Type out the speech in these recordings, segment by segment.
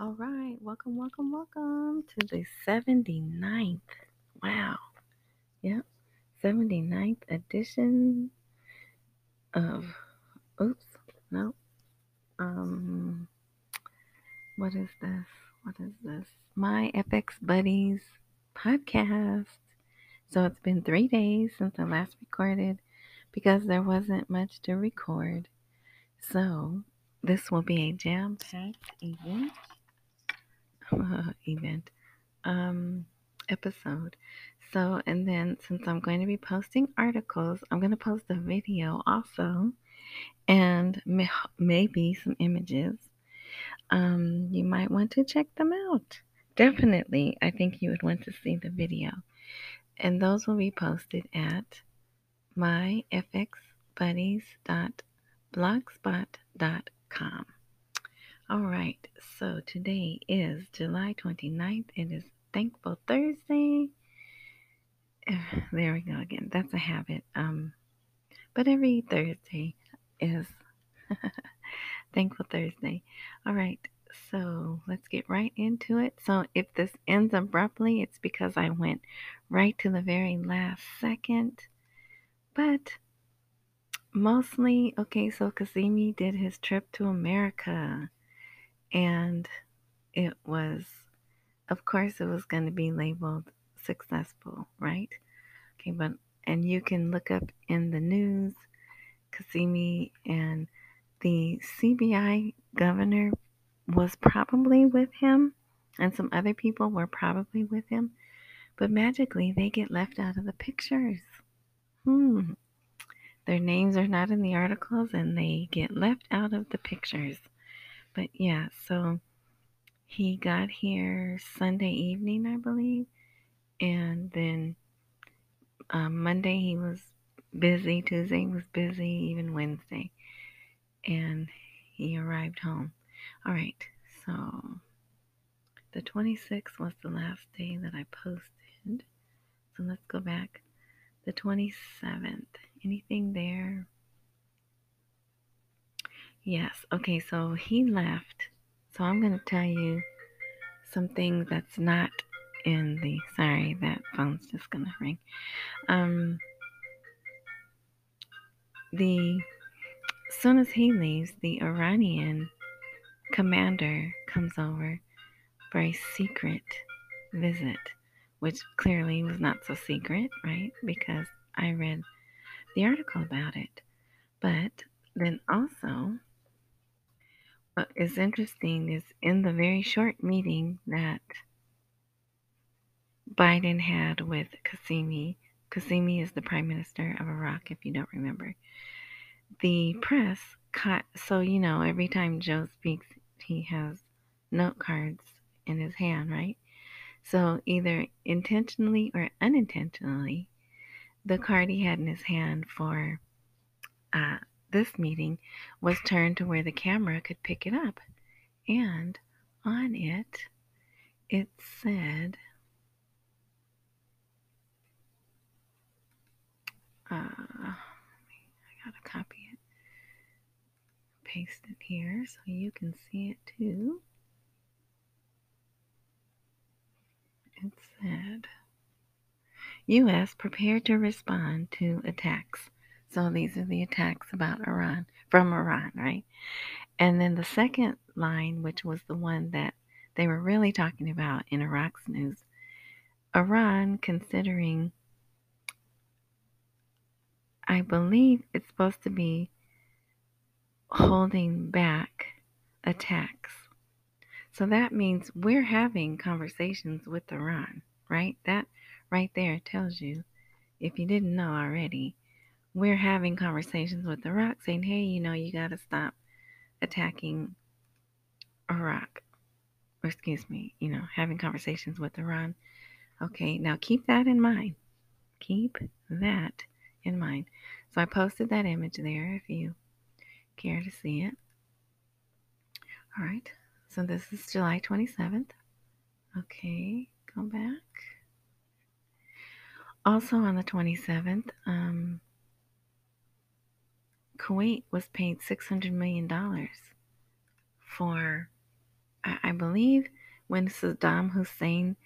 All right, welcome, welcome, welcome to the 79th. Wow. Yep. 79th edition of oops, no. Um what is this? What is this? My FX Buddies podcast. So it's been 3 days since I last recorded because there wasn't much to record. So, this will be a jam-packed event event um, episode. So, and then since I'm going to be posting articles, I'm going to post a video also and may- maybe some images. Um, you might want to check them out. Definitely, I think you would want to see the video. And those will be posted at myfxbuddies.blogspot.com. All right, so today is July 29th. It is Thankful Thursday. There we go again. That's a habit. Um, but every Thursday is Thankful Thursday. All right, so let's get right into it. So if this ends abruptly, it's because I went right to the very last second. But mostly, okay, so Kazemi did his trip to America and it was, of course, it was going to be labeled successful, right? Okay, but and you can look up in the news, Kasimi and the CBI governor was probably with him, and some other people were probably with him, but magically they get left out of the pictures. Hmm. Their names are not in the articles and they get left out of the pictures. But yeah, so he got here Sunday evening, I believe. And then um, Monday he was busy, Tuesday was busy, even Wednesday. And he arrived home. All right, so the 26th was the last day that I posted. So let's go back. The 27th. Anything there? Yes. Okay, so he left. So I'm going to tell you some things that's not in the. Sorry, that phone's just going to ring. Um, the. As soon as he leaves, the Iranian commander comes over for a secret visit, which clearly was not so secret, right? Because I read the article about it. But then also, what is interesting is in the very short meeting that Biden had with Qasimi, Qasimi is the prime minister of Iraq, if you don't remember. The press caught, so you know, every time Joe speaks, he has note cards in his hand, right? So either intentionally or unintentionally, the card he had in his hand for uh, this meeting was turned to where the camera could pick it up. And on it, it said, uh, I gotta copy it, paste it here so you can see it too. It said, U.S. prepared to respond to attacks. So these are the attacks about Iran, from Iran, right? And then the second line, which was the one that they were really talking about in Iraq's news, Iran considering, I believe it's supposed to be holding back attacks. So that means we're having conversations with Iran, right? That right there tells you, if you didn't know already, we're having conversations with Iraq saying, hey, you know, you got to stop attacking Iraq. Or, excuse me, you know, having conversations with Iran. Okay, now keep that in mind. Keep that in mind. So I posted that image there if you care to see it. All right, so this is July 27th. Okay, go back. Also on the 27th, um, Kuwait was paid $600 million for, I, I believe, believe when Saddam Hussein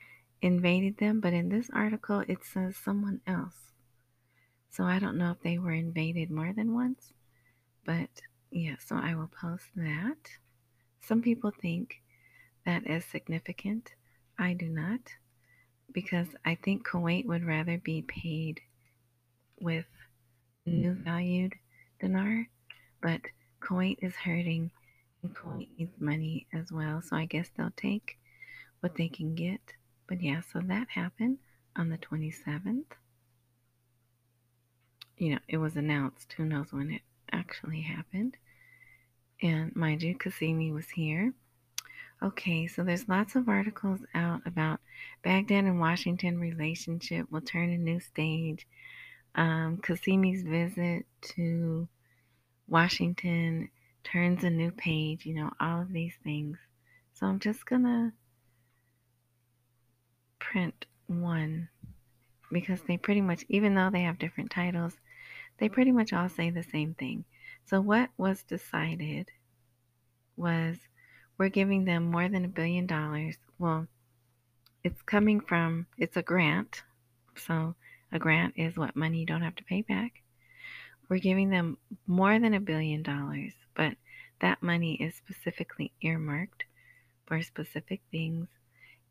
invaded them, but in this article it says someone else. So I don't know if they were invaded more than once, but yeah, so I will post that. Some people think that is significant. I do not, because I think Kuwait would rather be paid with new valued dinar, but Kuwait is hurting and Kuwait oh. needs money as well. So I guess they'll take what they can get. But yeah, so that happened on the 27th. You know, it was announced. Who knows when it actually happened. And mind you, Qasimi was here. Okay, so there's lots of articles out about Baghdad and Washington relationship will turn a new stage. Um, Qasimi's visit to Washington turns a new page, you know, all of these things. So I'm just gonna print one because they pretty much, even though they have different titles, they pretty much all say the same thing. So, what was decided was we're giving them more than a billion dollars. Well, it's coming from, it's a grant. So, a grant is what money you don't have to pay back. We're giving them more than a billion dollars, but that money is specifically earmarked for specific things.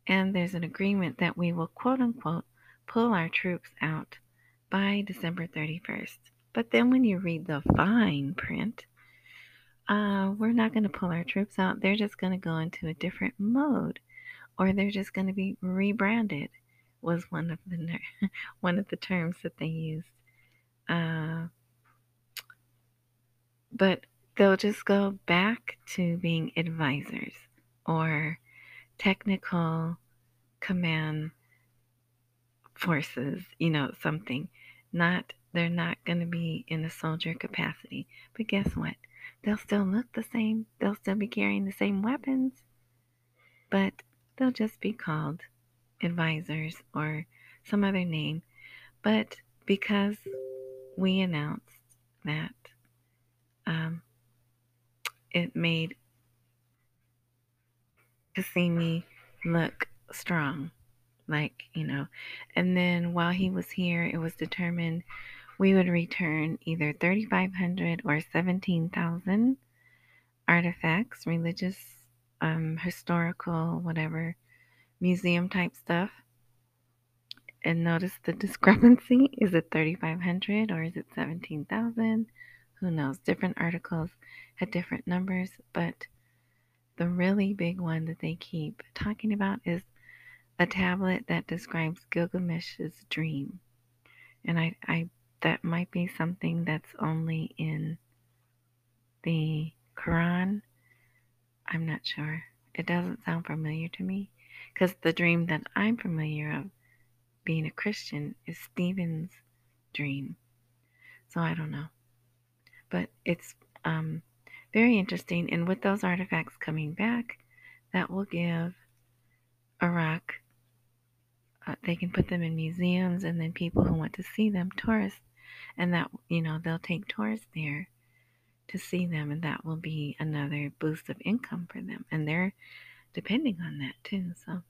And there's an agreement that we will, quote unquote, pull our troops out by December 31st. But then when you read the fine print, uh, we're not going to pull our troops out. They're just going to go into a different mode, or they're just going to be rebranded. Was one of the one of the terms that they used. Uh, but they'll just go back to being advisors or technical command forces, you know, something. Not they're not going to be in a soldier capacity. But guess what? They'll still look the same. They'll still be carrying the same weapons. But they'll just be called advisors or some other name. But because we announced that um, it made Qasimi look strong like you know and then while he was here it was determined we would return either 3500 or 17000 artifacts religious um, historical whatever museum type stuff and notice the discrepancy is it 3500 or is it 17000 who knows different articles had different numbers but the really big one that they keep talking about is a tablet that describes Gilgamesh's dream. And I, I that might be something that's only in the Quran. I'm not sure. It doesn't sound familiar to me because the dream that I'm familiar of being a Christian is Stephen's dream. So I don't know. But it's um, very interesting. And with those artifacts coming back, that will give Iraq uh, they can put them in museums and then people who want to see them tourists and that you know they'll take tourists there to see them and that will be another boost of income for them and they're depending on that too so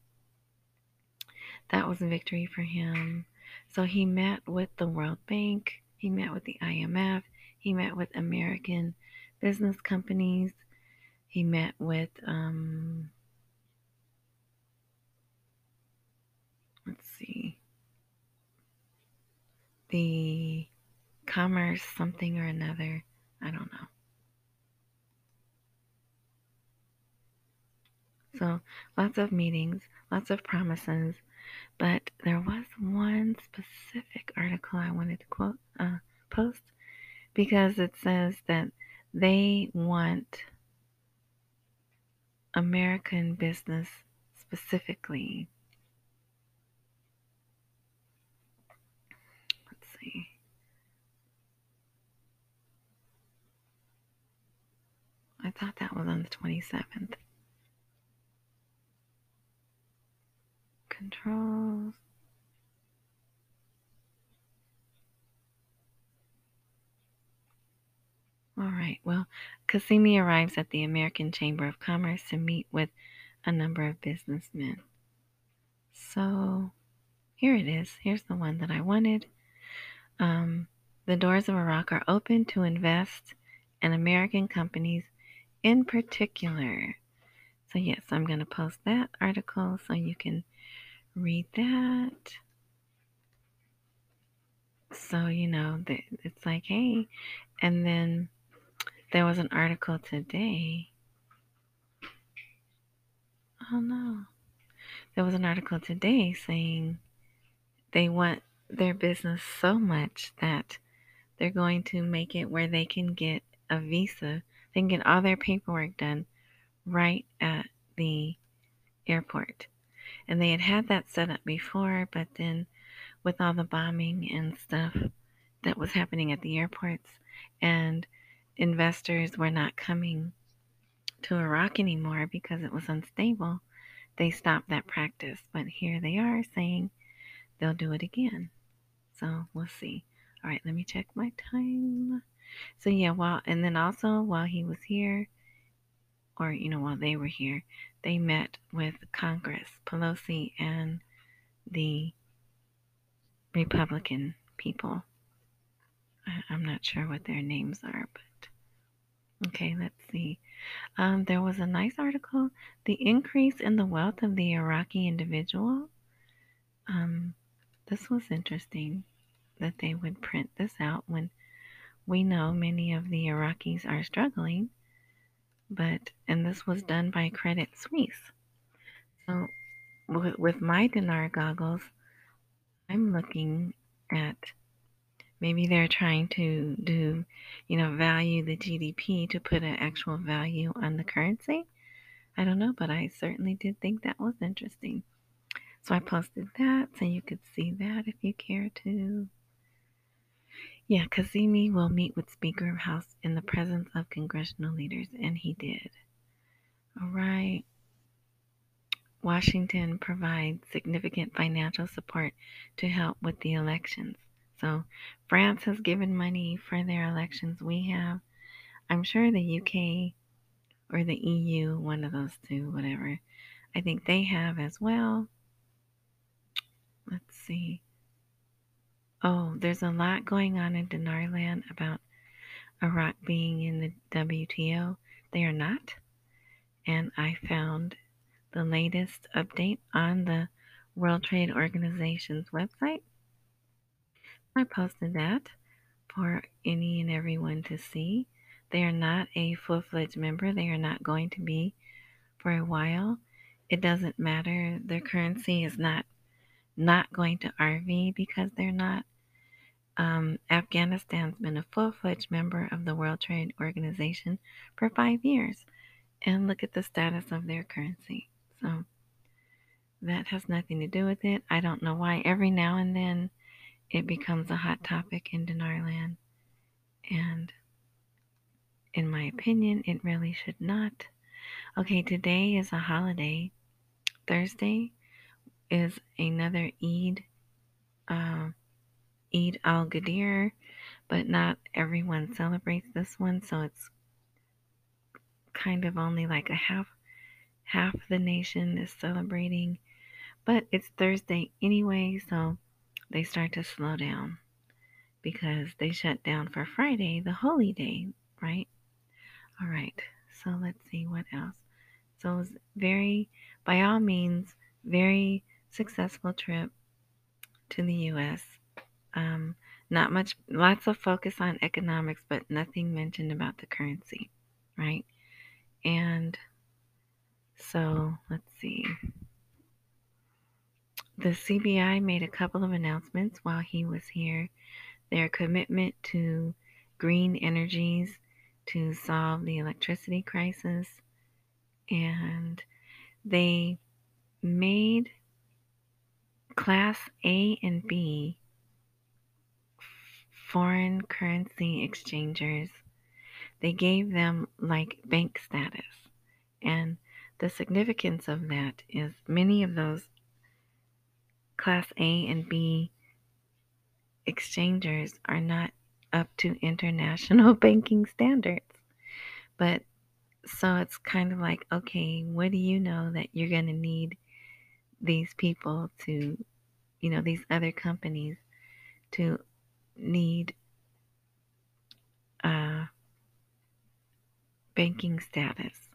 that was a victory for him so he met with the world bank he met with the imf he met with american business companies he met with um, let's see, the commerce something or another. I don't know. So lots of meetings, lots of promises, but there was one specific article I wanted to quote uh, post because it says that they want American business specifically Let's see. I thought that was on the 27th. Controls. All right, well, Qasimi arrives at the American Chamber of Commerce to meet with a number of businessmen. So here it is. Here's the one that I wanted. Um, the doors of Iraq are open to invest in American companies in particular. So, yes, I'm going to post that article so you can read that. So, you know, it's like, hey, and then there was an article today. Oh no. There was an article today saying they want their business so much that they're going to make it where they can get a visa. They can get all their paperwork done right at the airport. And they had had that set up before, but then with all the bombing and stuff that was happening at the airports, and investors were not coming to Iraq anymore because it was unstable, they stopped that practice. But here they are saying they'll do it again. So we'll see. All right, let me check my time. So yeah, while and then also while he was here, or you know while they were here, they met with Congress, Pelosi and the Republican people. I'm not sure what their names are, but okay, let's see. Um, there was a nice article. The increase in the wealth of the Iraqi individual. Um, this was interesting that they would print this out when we know many of the Iraqis are struggling, but and this was done by Credit Suisse. So with, my dinar goggles, I'm looking at maybe they're trying to do, you know, value the GDP to put an actual value on the currency. I don't know, but I certainly did think that was interesting. So I posted that so you could see that if you care to. Yeah, Kazemi will meet with Speaker of House in the presence of congressional leaders, and he did. All right. Washington provides significant financial support to help with the elections. So, France has given money for their elections. We have, I'm sure the UK or the EU, one of those two, whatever, I think they have as well. Let's see. Oh, there's a lot going on in Dinarland about Iraq being in the WTO. They are not. And I found the latest update on the World Trade Organization's website. I posted that for any and everyone to see. They are not a full fledged member, they are not going to be for a while. It doesn't matter. Their currency is not not going to RV because they're not. Um, Afghanistan's been a full fledged member of the World Trade Organization for five years. And look at the status of their currency. So that has nothing to do with it. I don't know why every now and then it becomes a hot topic in Dinarland. And in my opinion, it really should not. Okay, today is a holiday. Thursday is another Eid, uh, Eid al Ghadir, but not everyone celebrates this one, so it's kind of only like a half half the nation is celebrating. But it's Thursday anyway, so they start to slow down because they shut down for Friday, the holy day, right? All right, so let's see what else. So it was very, by all means, very successful trip to the U.S. Um, not much, lots of focus on economics, but nothing mentioned about the currency, right? And so let's see. The CBI made a couple of announcements while he was here. Their commitment to green energies to solve the electricity crisis. And they made Class A and B foreign currency exchangers, they gave them like bank status. And the significance of that is many of those Class A and B exchangers are not up to international banking standards. But so it's kind of like, okay, what do you know that you're going to need these people to, you know, these other companies to need uh, banking status?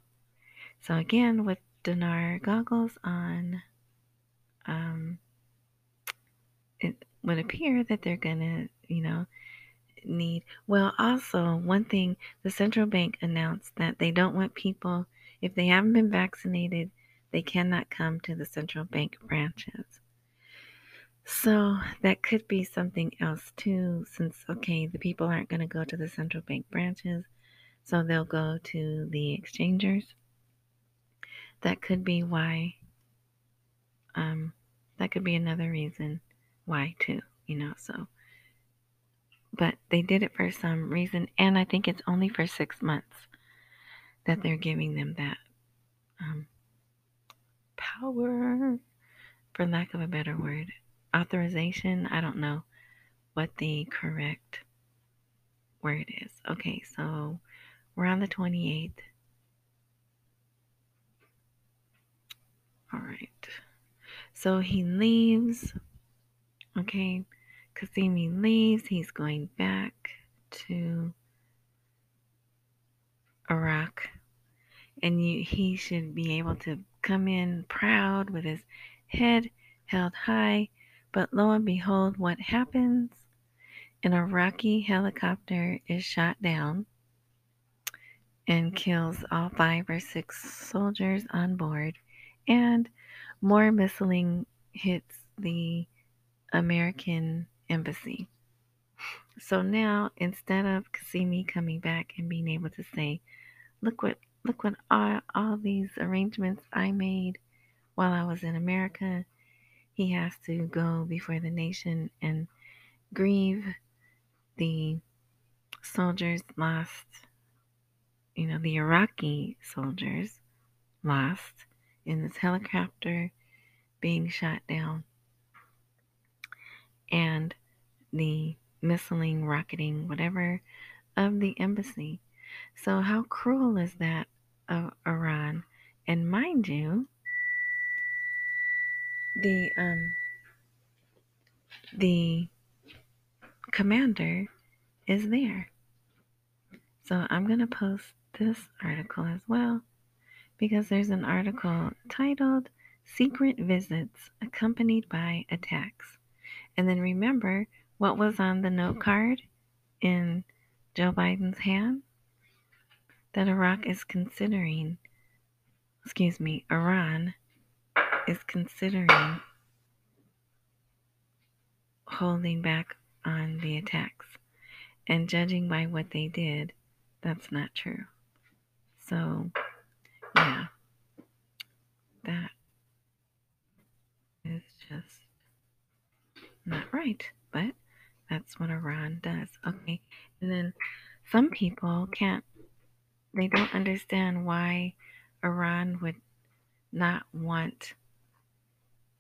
So again, with Dinar goggles on, um, it would appear that they're to, you know, need. Well, also, one thing the central bank announced that they don't want people, if they haven't been vaccinated, they cannot come to the central bank branches. So that could be something else too, since, okay, the people aren't going to go to the central bank branches, so they'll go to the exchangers. That could be why, um, that could be another reason why too, you know, so but they did it for some reason, and I think it's only for six months that they're giving them that um, power, for lack of a better word, authorization. I don't know what the correct word is. Okay, so we're on the 28th. All right. So he leaves. Okay. Qasimi leaves, he's going back to Iraq, and you, he should be able to come in proud with his head held high. But lo and behold, what happens? An Iraqi helicopter is shot down and kills all five or six soldiers on board, and more missiling hits the American embassy. So now instead of Qasimi coming back and being able to say, look what look what all, all these arrangements I made while I was in America, he has to go before the nation and grieve the soldiers lost, you know, the Iraqi soldiers lost in this helicopter being shot down and the missiling, rocketing, whatever of the embassy. So, how cruel is that of Iran? And mind you, the um, the commander is there. So I'm going to post this article as well because there's an article titled Secret Visits Accompanied by Attacks. And then remember what was on the note card in Joe Biden's hand? That Iraq is considering, excuse me, Iran is considering holding back on the attacks. And judging by what they did, that's not true. So, yeah, that is just not right, but that's what Iran does. Okay. And then some people can't, they don't understand why Iran would not want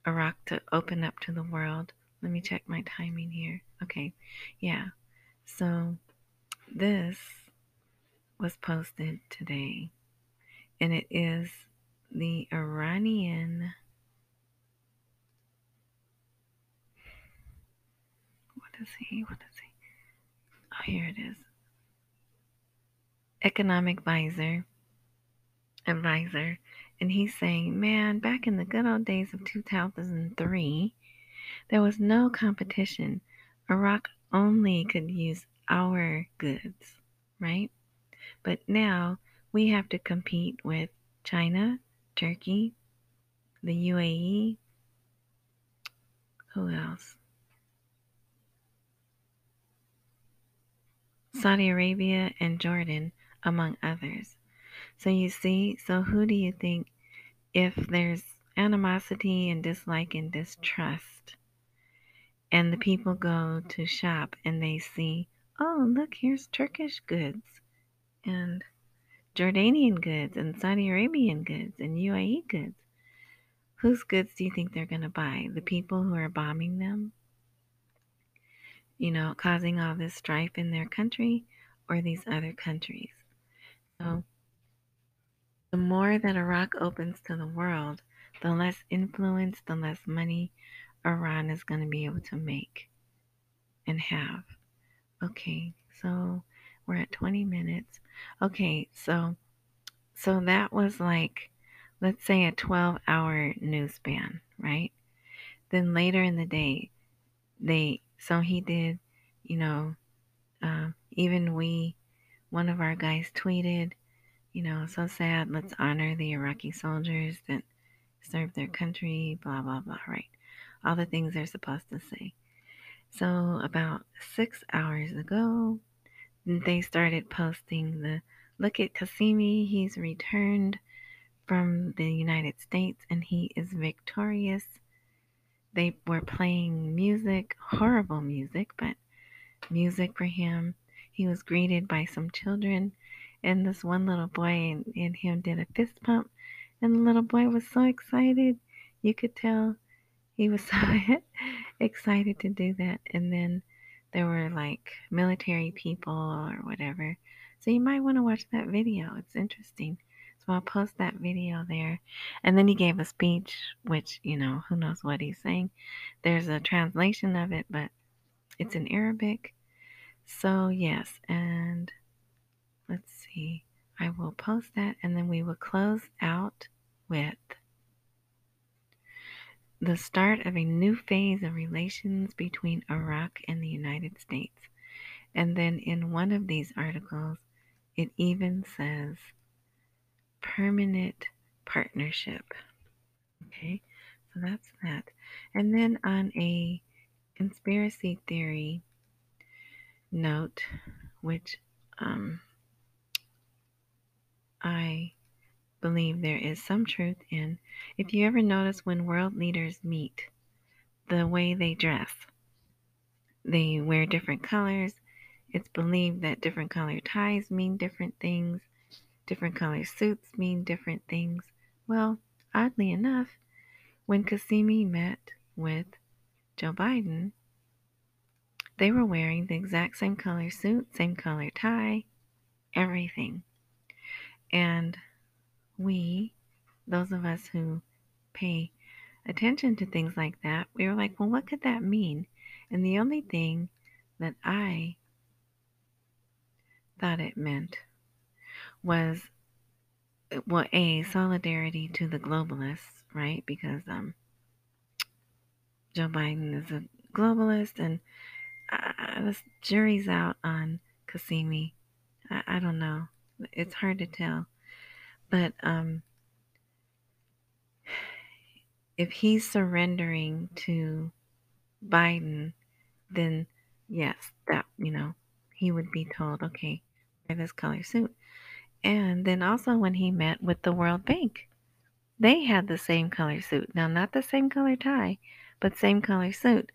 Iraq to open up to the world. Let me check my timing here. Okay. Yeah. So this was posted today, and it is the Iranian is he? What is he? Oh, here it is. Economic advisor. Advisor. And he's saying, man, back in the good old days of 2003, there was no competition. Iraq only could use our goods, right? But now we have to compete with China, Turkey, the UAE. Who else? Saudi Arabia, and Jordan, among others. So you see, so who do you think, if there's animosity and dislike and distrust, and the people go to shop and they see, oh, look, here's Turkish goods and Jordanian goods and Saudi Arabian goods and UAE goods. Whose goods do you think they're going to buy? The people who are bombing them? you know, causing all this strife in their country or these other countries. So, the more that Iraq opens to the world, the less influence, the less money Iran is going to be able to make and have. Okay, so we're at 20 minutes. Okay, so so that was like let's say a 12 hour news span, right? Then later in the day, they so he did, you know, uh, even we, one of our guys tweeted, you know, so sad. Let's honor the Iraqi soldiers that served their country. Blah blah blah. Right, all the things they're supposed to say. So about six hours ago, they started posting the look at Qasimi. He's returned from the United States and he is victorious. They were playing music, horrible music, but music for him. He was greeted by some children, and this one little boy and, and him did a fist pump, and the little boy was so excited. You could tell he was so excited to do that. And then there were like military people or whatever. So you might want to watch that video. It's interesting. So I'll post that video there. And then he gave a speech, which, you know, who knows what he's saying. There's a translation of it, but it's in Arabic. So, yes, and let's see. I will post that and then we will close out with the start of a new phase of relations between Iraq and the United States. And then in one of these articles, it even says permanent partnership. Okay, so that's that. And then on a conspiracy theory note, which um, I believe there is some truth in. If you ever notice when world leaders meet, the way they dress, they wear different colors. It's believed that different color ties mean different things, different color suits mean different things. Well, oddly enough, when Qasimi met with Joe Biden, they were wearing the exact same color suit, same color tie, everything. And we, those of us who pay attention to things like that, we were like, well, what could that mean? And the only thing that I thought it meant was, well, a solidarity to the globalists, right? Because um, Joe Biden is a globalist, and uh, the jury's out on Qasimi. I, I don't know. It's hard to tell. But um, if he's surrendering to Biden, then yes, that, you know, he would be told, okay, wear this color suit. And then also when he met with the World Bank, they had the same color suit. Now, not the same color tie, but same color suit,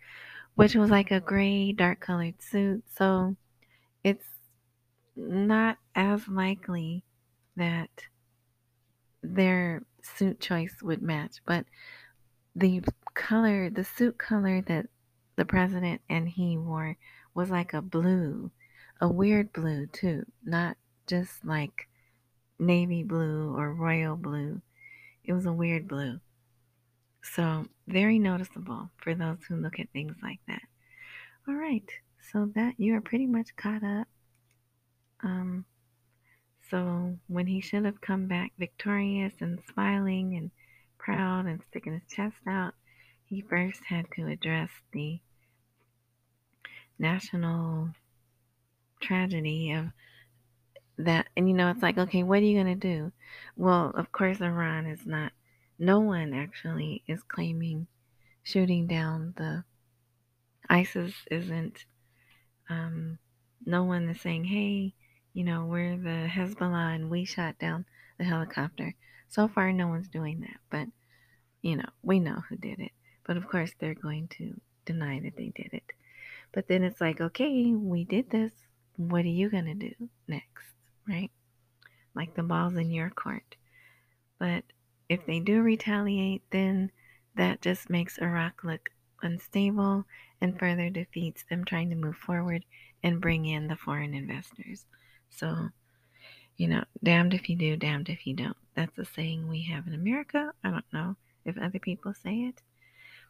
which was like a gray, dark colored suit. So it's not as likely that their suit choice would match, but the color, the suit color that the president and he wore was like a blue, a weird blue too, not just like navy blue or royal blue. It was a weird blue. So, very noticeable for those who look at things like that. All right, so that you are pretty much caught up. Um, so when he should have come back victorious and smiling and proud and sticking his chest out, he first had to address the national tragedy of that. And you know, it's like, okay, what are you going to do? Well, of course, Iran is not, no one actually is claiming shooting down the ISIS isn't, um, no one is saying, hey, you know, we're the Hezbollah and we shot down the helicopter. So far, no one's doing that, but, you know, we know who did it. But of course, they're going to deny that they did it. But then it's like, okay, we did this. What are you going to do next? Right? Like the ball's in your court. But if they do retaliate, then that just makes Iraq look unstable and further defeats them trying to move forward and bring in the foreign investors. So, you know, damned if you do, damned if you don't. that's a saying we have in America. I don't know if other people say it.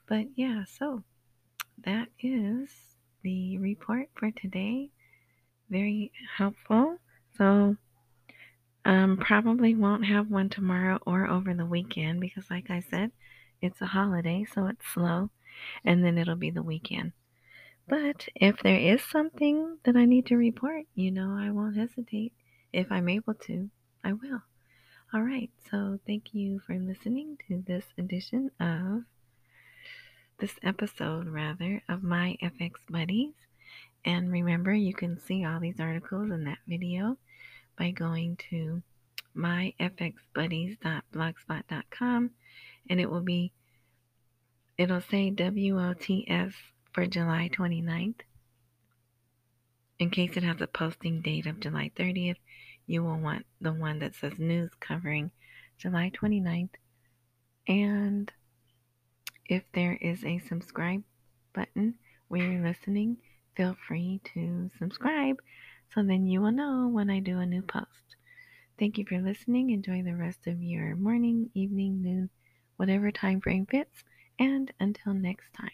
But yeah, so that is the report for today. Very helpful. So um, probably won't have one tomorrow or over the weekend because, like I said, it's a holiday, so it's slow, and then it'll be the weekend. But if there is something that I need to report, you know, I won't hesitate. If I'm able to, I will. All right, so thank you for listening to this edition of this episode, rather, of my FX Buddies. And remember, you can see all these articles in that video by going to myfxbuddies.blogspot.com and it will be it'll say WOTS for July 29th. In case it has a posting date of July 30th, you will want the one that says news covering July 29th. And if there is a subscribe button where you're listening, feel free to subscribe so then you will know when I do a new post. Thank you for listening. Enjoy the rest of your morning, evening, noon, whatever time frame fits, and until next time.